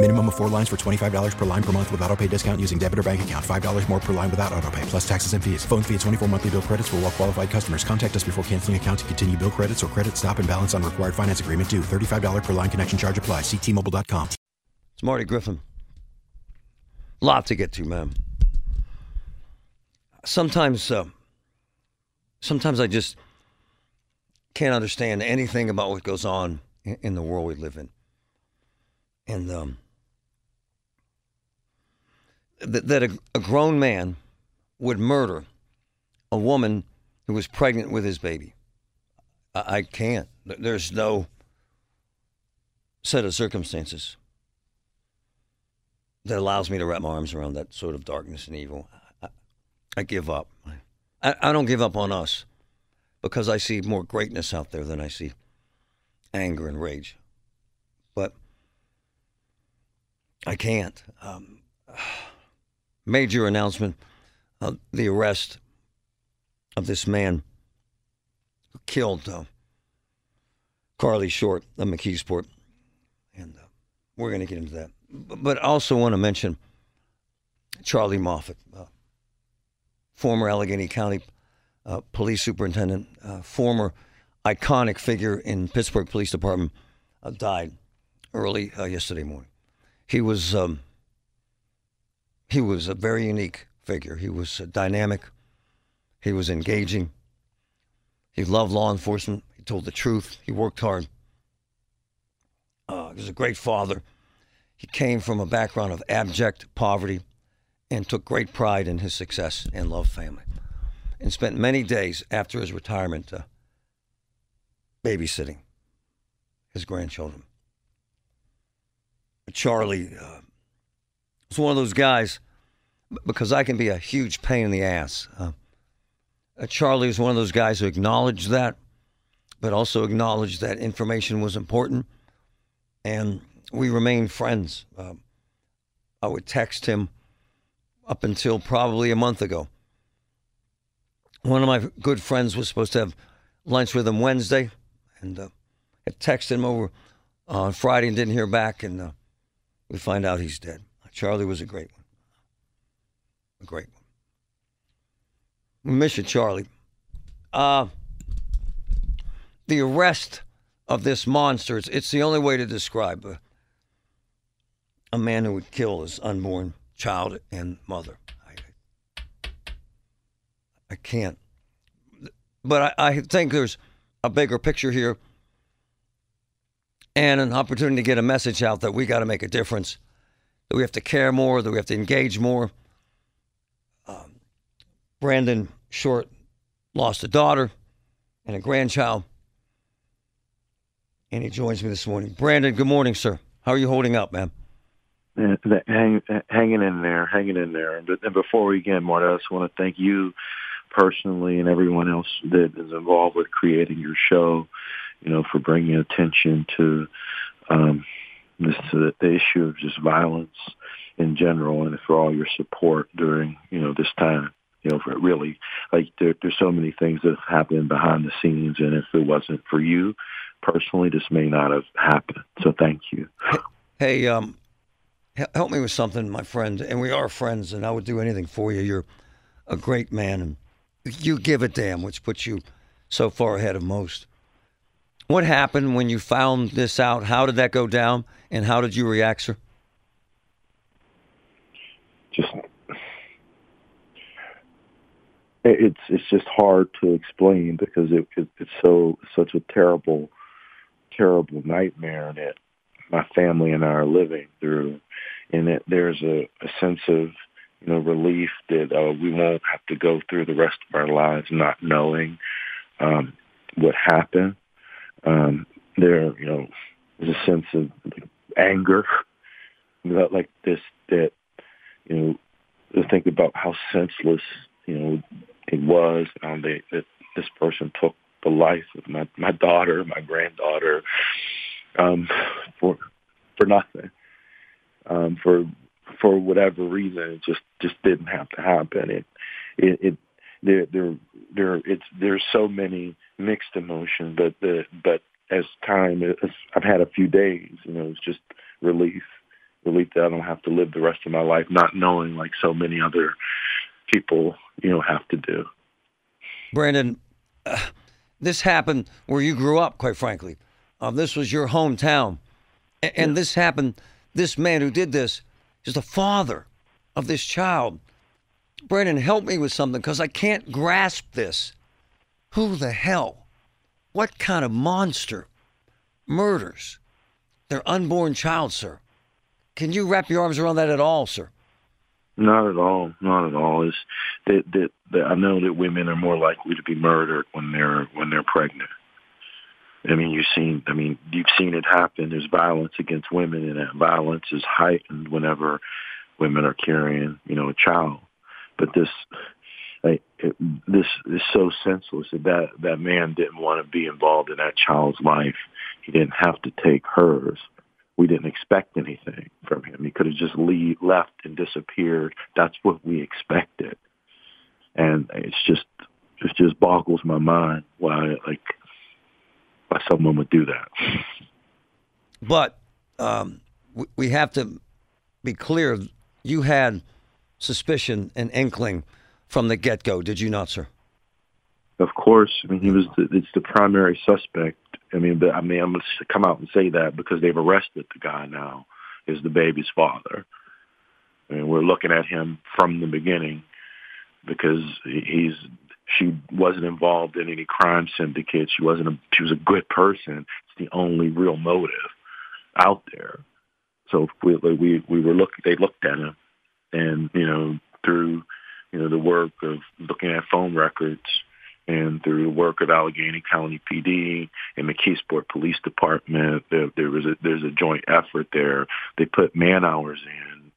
Minimum of four lines for $25 per line per month with auto pay discount using debit or bank account. $5 more per line without auto pay, plus taxes and fees. Phone fee at 24 monthly bill credits for all well qualified customers. Contact us before canceling account to continue bill credits or credit stop and balance on required finance agreement due. $35 per line connection charge apply. Ctmobile.com. It's Marty Griffin. Lot to get to, man. Sometimes, uh, sometimes I just can't understand anything about what goes on in the world we live in, and um, that, that a, a grown man would murder a woman who was pregnant with his baby. I, I can't. There's no set of circumstances that allows me to wrap my arms around that sort of darkness and evil. I, I give up. I, I don't give up on us because I see more greatness out there than I see anger and rage. But I can't. Um, major announcement of the arrest of this man who killed uh, Carly Short of McKeesport. And uh, we're going to get into that. But I also want to mention Charlie Moffatt, uh, former Allegheny County uh, police superintendent, uh, former iconic figure in Pittsburgh Police Department, uh, died early yesterday morning. He was um, he was a very unique figure. He was dynamic. He was engaging. He loved law enforcement. He told the truth. He worked hard. Uh, he was a great father. He came from a background of abject poverty and took great pride in his success and loved family. And spent many days after his retirement uh, babysitting his grandchildren. Charlie uh, was one of those guys because I can be a huge pain in the ass. Uh, uh, Charlie was one of those guys who acknowledged that, but also acknowledged that information was important, and we remained friends. Uh, I would text him up until probably a month ago. One of my good friends was supposed to have lunch with him Wednesday, and uh, I texted him over on Friday and didn't hear back, and uh, we find out he's dead. Charlie was a great one. A great one. We miss you, Charlie. Uh, the arrest of this monster, it's, it's the only way to describe a, a man who would kill his unborn child and mother. I, I can't. But I, I think there's a bigger picture here and an opportunity to get a message out that we got to make a difference, that we have to care more, that we have to engage more. Um, Brandon Short lost a daughter and a grandchild, and he joins me this morning. Brandon, good morning, sir. How are you holding up, man? Hang, hanging in there, hanging in there. And before we begin, Marty, I just want to thank you personally and everyone else that is involved with creating your show, you know, for bringing attention to um, this, to the issue of just violence in general and for all your support during, you know, this time. You know, for really, like there, there's so many things that have happened behind the scenes, and if it wasn't for you personally, this may not have happened. So thank you. Hey, um, help me with something, my friend. And we are friends, and I would do anything for you. You're a great man, and you give a damn, which puts you so far ahead of most. What happened when you found this out? How did that go down, and how did you react, sir? Just it's it's just hard to explain because it, it it's so such a terrible terrible nightmare that my family and I are living through, and that there's a, a sense of you know relief that uh, we won't have to go through the rest of our lives not knowing um, what happened. Um, there, you know, there's a sense of like, anger, about, like this that you know to think about how senseless you know it was um, they, that this person took the life of my my daughter, my granddaughter, um, for for nothing, um, for for whatever reason, it just just didn't have to happen. It it, it there there there it's there's so many mixed emotion, but the but as time as I've had a few days, you know, it's just relief, relief that I don't have to live the rest of my life not knowing like so many other people, you know, have to do. Brandon, uh, this happened where you grew up, quite frankly. Uh, this was your hometown. And, and yeah. this happened, this man who did this is the father of this child. Brandon, help me with something because I can't grasp this. Who the hell? What kind of monster murders their unborn child, sir? Can you wrap your arms around that at all, sir? Not at all. Not at all. Is that, that that I know that women are more likely to be murdered when they're when they're pregnant. I mean, you've seen. I mean, you've seen it happen. There's violence against women, and that violence is heightened whenever women are carrying, you know, a child. But this, this is so senseless that, that that man didn't want to be involved in that child's life. He didn't have to take hers we didn't expect anything from him. He could have just leave, left and disappeared. That's what we expected, and it's just it just boggles my mind why like why someone would do that. But um, we have to be clear. You had suspicion and inkling from the get go, did you not, sir? Of course. I mean, he was the, it's the primary suspect I mean, but I mean, I'm going to come out and say that because they've arrested the guy now, is the baby's father. I mean, we're looking at him from the beginning because he's she wasn't involved in any crime syndicate. She wasn't. A, she was a good person. It's the only real motive out there. So we we we were looking. They looked at him, and you know through you know the work of looking at phone records and through the work of Allegheny County PD and the McKeesport Police Department, there, there was a, there's a joint effort there. They put man hours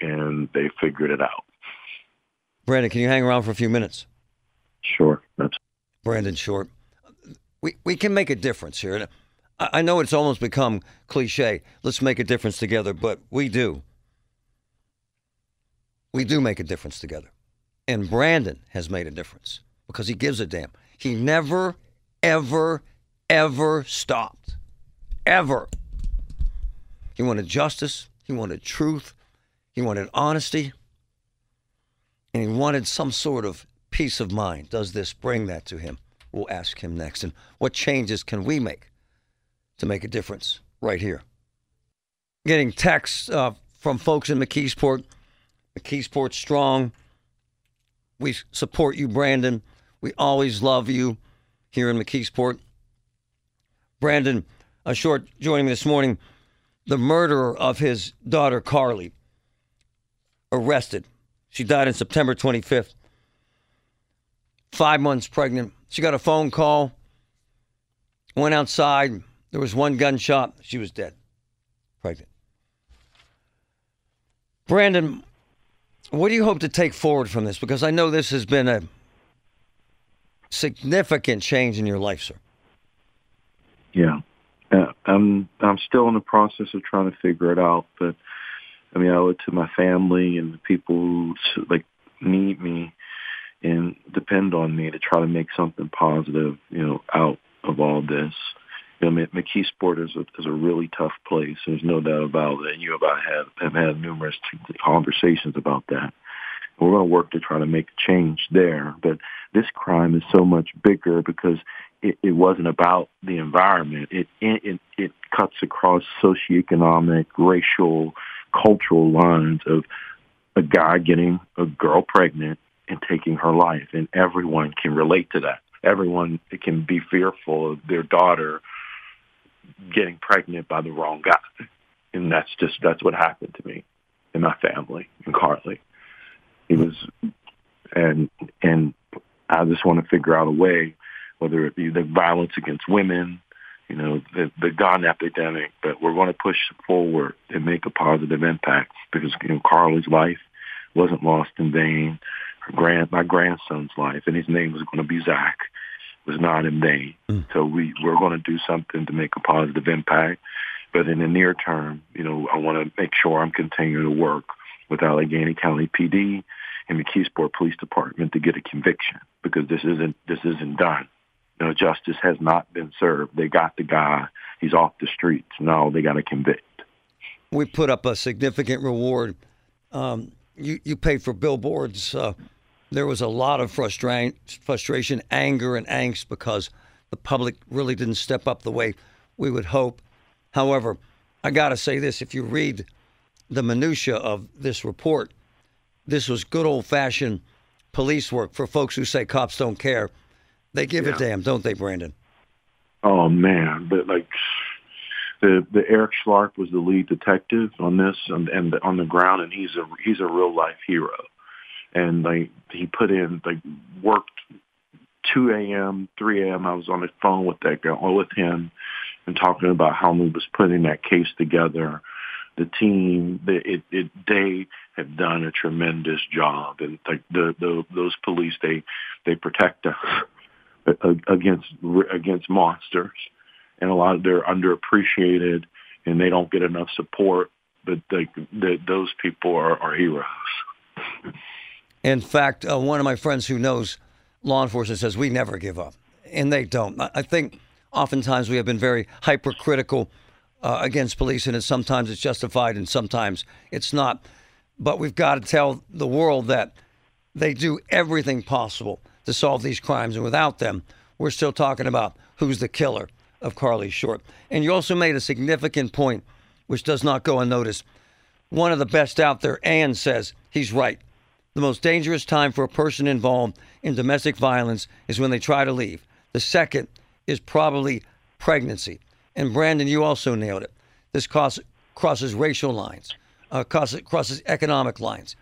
in and they figured it out. Brandon, can you hang around for a few minutes? Sure. That's- Brandon Short. We, we can make a difference here. I know it's almost become cliche. Let's make a difference together, but we do. We do make a difference together. And Brandon has made a difference because he gives a damn. He never, ever, ever stopped. Ever. He wanted justice. He wanted truth. He wanted honesty. And he wanted some sort of peace of mind. Does this bring that to him? We'll ask him next. And what changes can we make to make a difference right here? Getting texts uh, from folks in McKeesport. McKeesport strong. We support you, Brandon. We always love you here in McKeesport. Brandon, a short joining me this morning. The murderer of his daughter, Carly, arrested. She died on September 25th. Five months pregnant. She got a phone call, went outside. There was one gunshot. She was dead, pregnant. Brandon, what do you hope to take forward from this? Because I know this has been a significant change in your life, sir. Yeah, uh, I'm I'm still in the process of trying to figure it out, but I mean, I owe it to my family and the people who like need me and depend on me to try to make something positive, you know, out of all this. You know, McKeesport is a, is a really tough place. There's no doubt about it. And you and I have, have had numerous conversations about that. We're going to work to try to make a change there. But this crime is so much bigger because it, it wasn't about the environment. It, it it cuts across socioeconomic, racial, cultural lines of a guy getting a girl pregnant and taking her life. And everyone can relate to that. Everyone can be fearful of their daughter getting pregnant by the wrong guy. And that's just, that's what happened to me and my family and Carly. It was, and, and I just want to figure out a way, whether it be the violence against women, you know, the, the gun epidemic, but we're going to push forward and make a positive impact because, you know, Carly's life wasn't lost in vain. Her grand, my grandson's life, and his name was going to be Zach, was not in vain. Mm. So we, we're going to do something to make a positive impact. But in the near term, you know, I want to make sure I'm continuing to work with Allegheny County PD and McKeesport Police Department to get a conviction because this isn't this isn't done. You know, justice has not been served. They got the guy. He's off the streets. Now they got to convict. We put up a significant reward. Um, you you paid for billboards. Uh, there was a lot of frustration, frustration, anger, and angst because the public really didn't step up the way we would hope. However, I got to say this: if you read the minutia of this report, this was good old fashioned police work for folks who say cops don't care. They give yeah. a damn, don't they, Brandon? Oh man, but like the the Eric Schlark was the lead detective on this and, and on the ground, and he's a he's a real life hero. And like he put in like worked 2 a.m., 3 a.m. I was on the phone with that guy, with him, and talking about how he was putting that case together the team, the, it, it, they have done a tremendous job, and like the, the those police, they they protect us against against monsters, and a lot of they're underappreciated, and they don't get enough support. But they, they, those people are, are heroes. In fact, uh, one of my friends who knows law enforcement says we never give up, and they don't. I think oftentimes we have been very hypercritical uh, against police, and it's, sometimes it's justified and sometimes it's not. But we've got to tell the world that they do everything possible to solve these crimes, and without them, we're still talking about who's the killer of Carly Short. And you also made a significant point, which does not go unnoticed. One of the best out there, Ann says he's right. The most dangerous time for a person involved in domestic violence is when they try to leave. The second is probably pregnancy. And Brandon, you also nailed it. This cross, crosses racial lines, uh, crosses, crosses economic lines.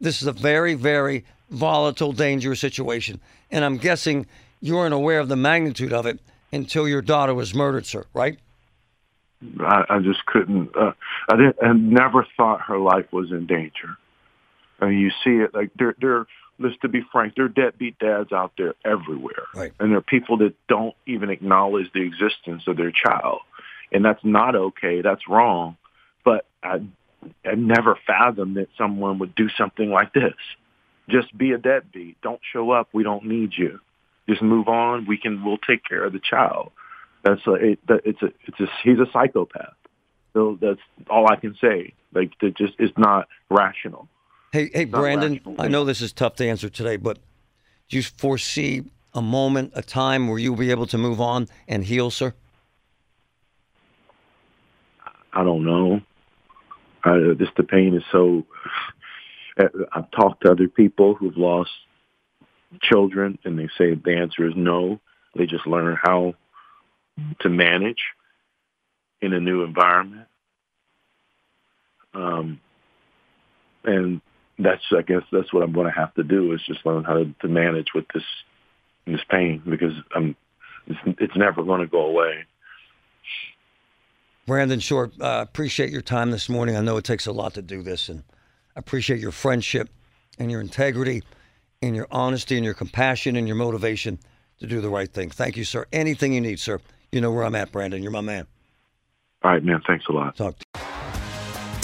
This is a very, very volatile, dangerous situation. And I'm guessing you weren't aware of the magnitude of it until your daughter was murdered, sir, right? I, I just couldn't. Uh, I didn't. I never thought her life was in danger. Mean, you see it like there. There. Let's to be frank, there are deadbeat dads out there everywhere, right. and there are people that don't even acknowledge the existence of their child, and that's not okay. That's wrong. But I, I never fathomed that someone would do something like this. Just be a deadbeat. Don't show up. We don't need you. Just move on. We can. We'll take care of the child. That's a. It, it's a. It's a. He's a psychopath. So that's all I can say. Like it just it's not rational. Hey, hey, Brandon. I know this is tough to answer today, but do you foresee a moment, a time where you'll be able to move on and heal, sir? I don't know. I, just the pain is so I've talked to other people who've lost children, and they say the answer is no. They just learn how to manage in a new environment. Um, and that's, I guess, that's what I'm going to have to do is just learn how to, to manage with this this pain because I'm, it's, it's never going to go away. Brandon Short, uh, appreciate your time this morning. I know it takes a lot to do this, and I appreciate your friendship and your integrity and your honesty and your compassion and your motivation to do the right thing. Thank you, sir. Anything you need, sir. You know where I'm at, Brandon. You're my man. All right, man. Thanks a lot. Talk.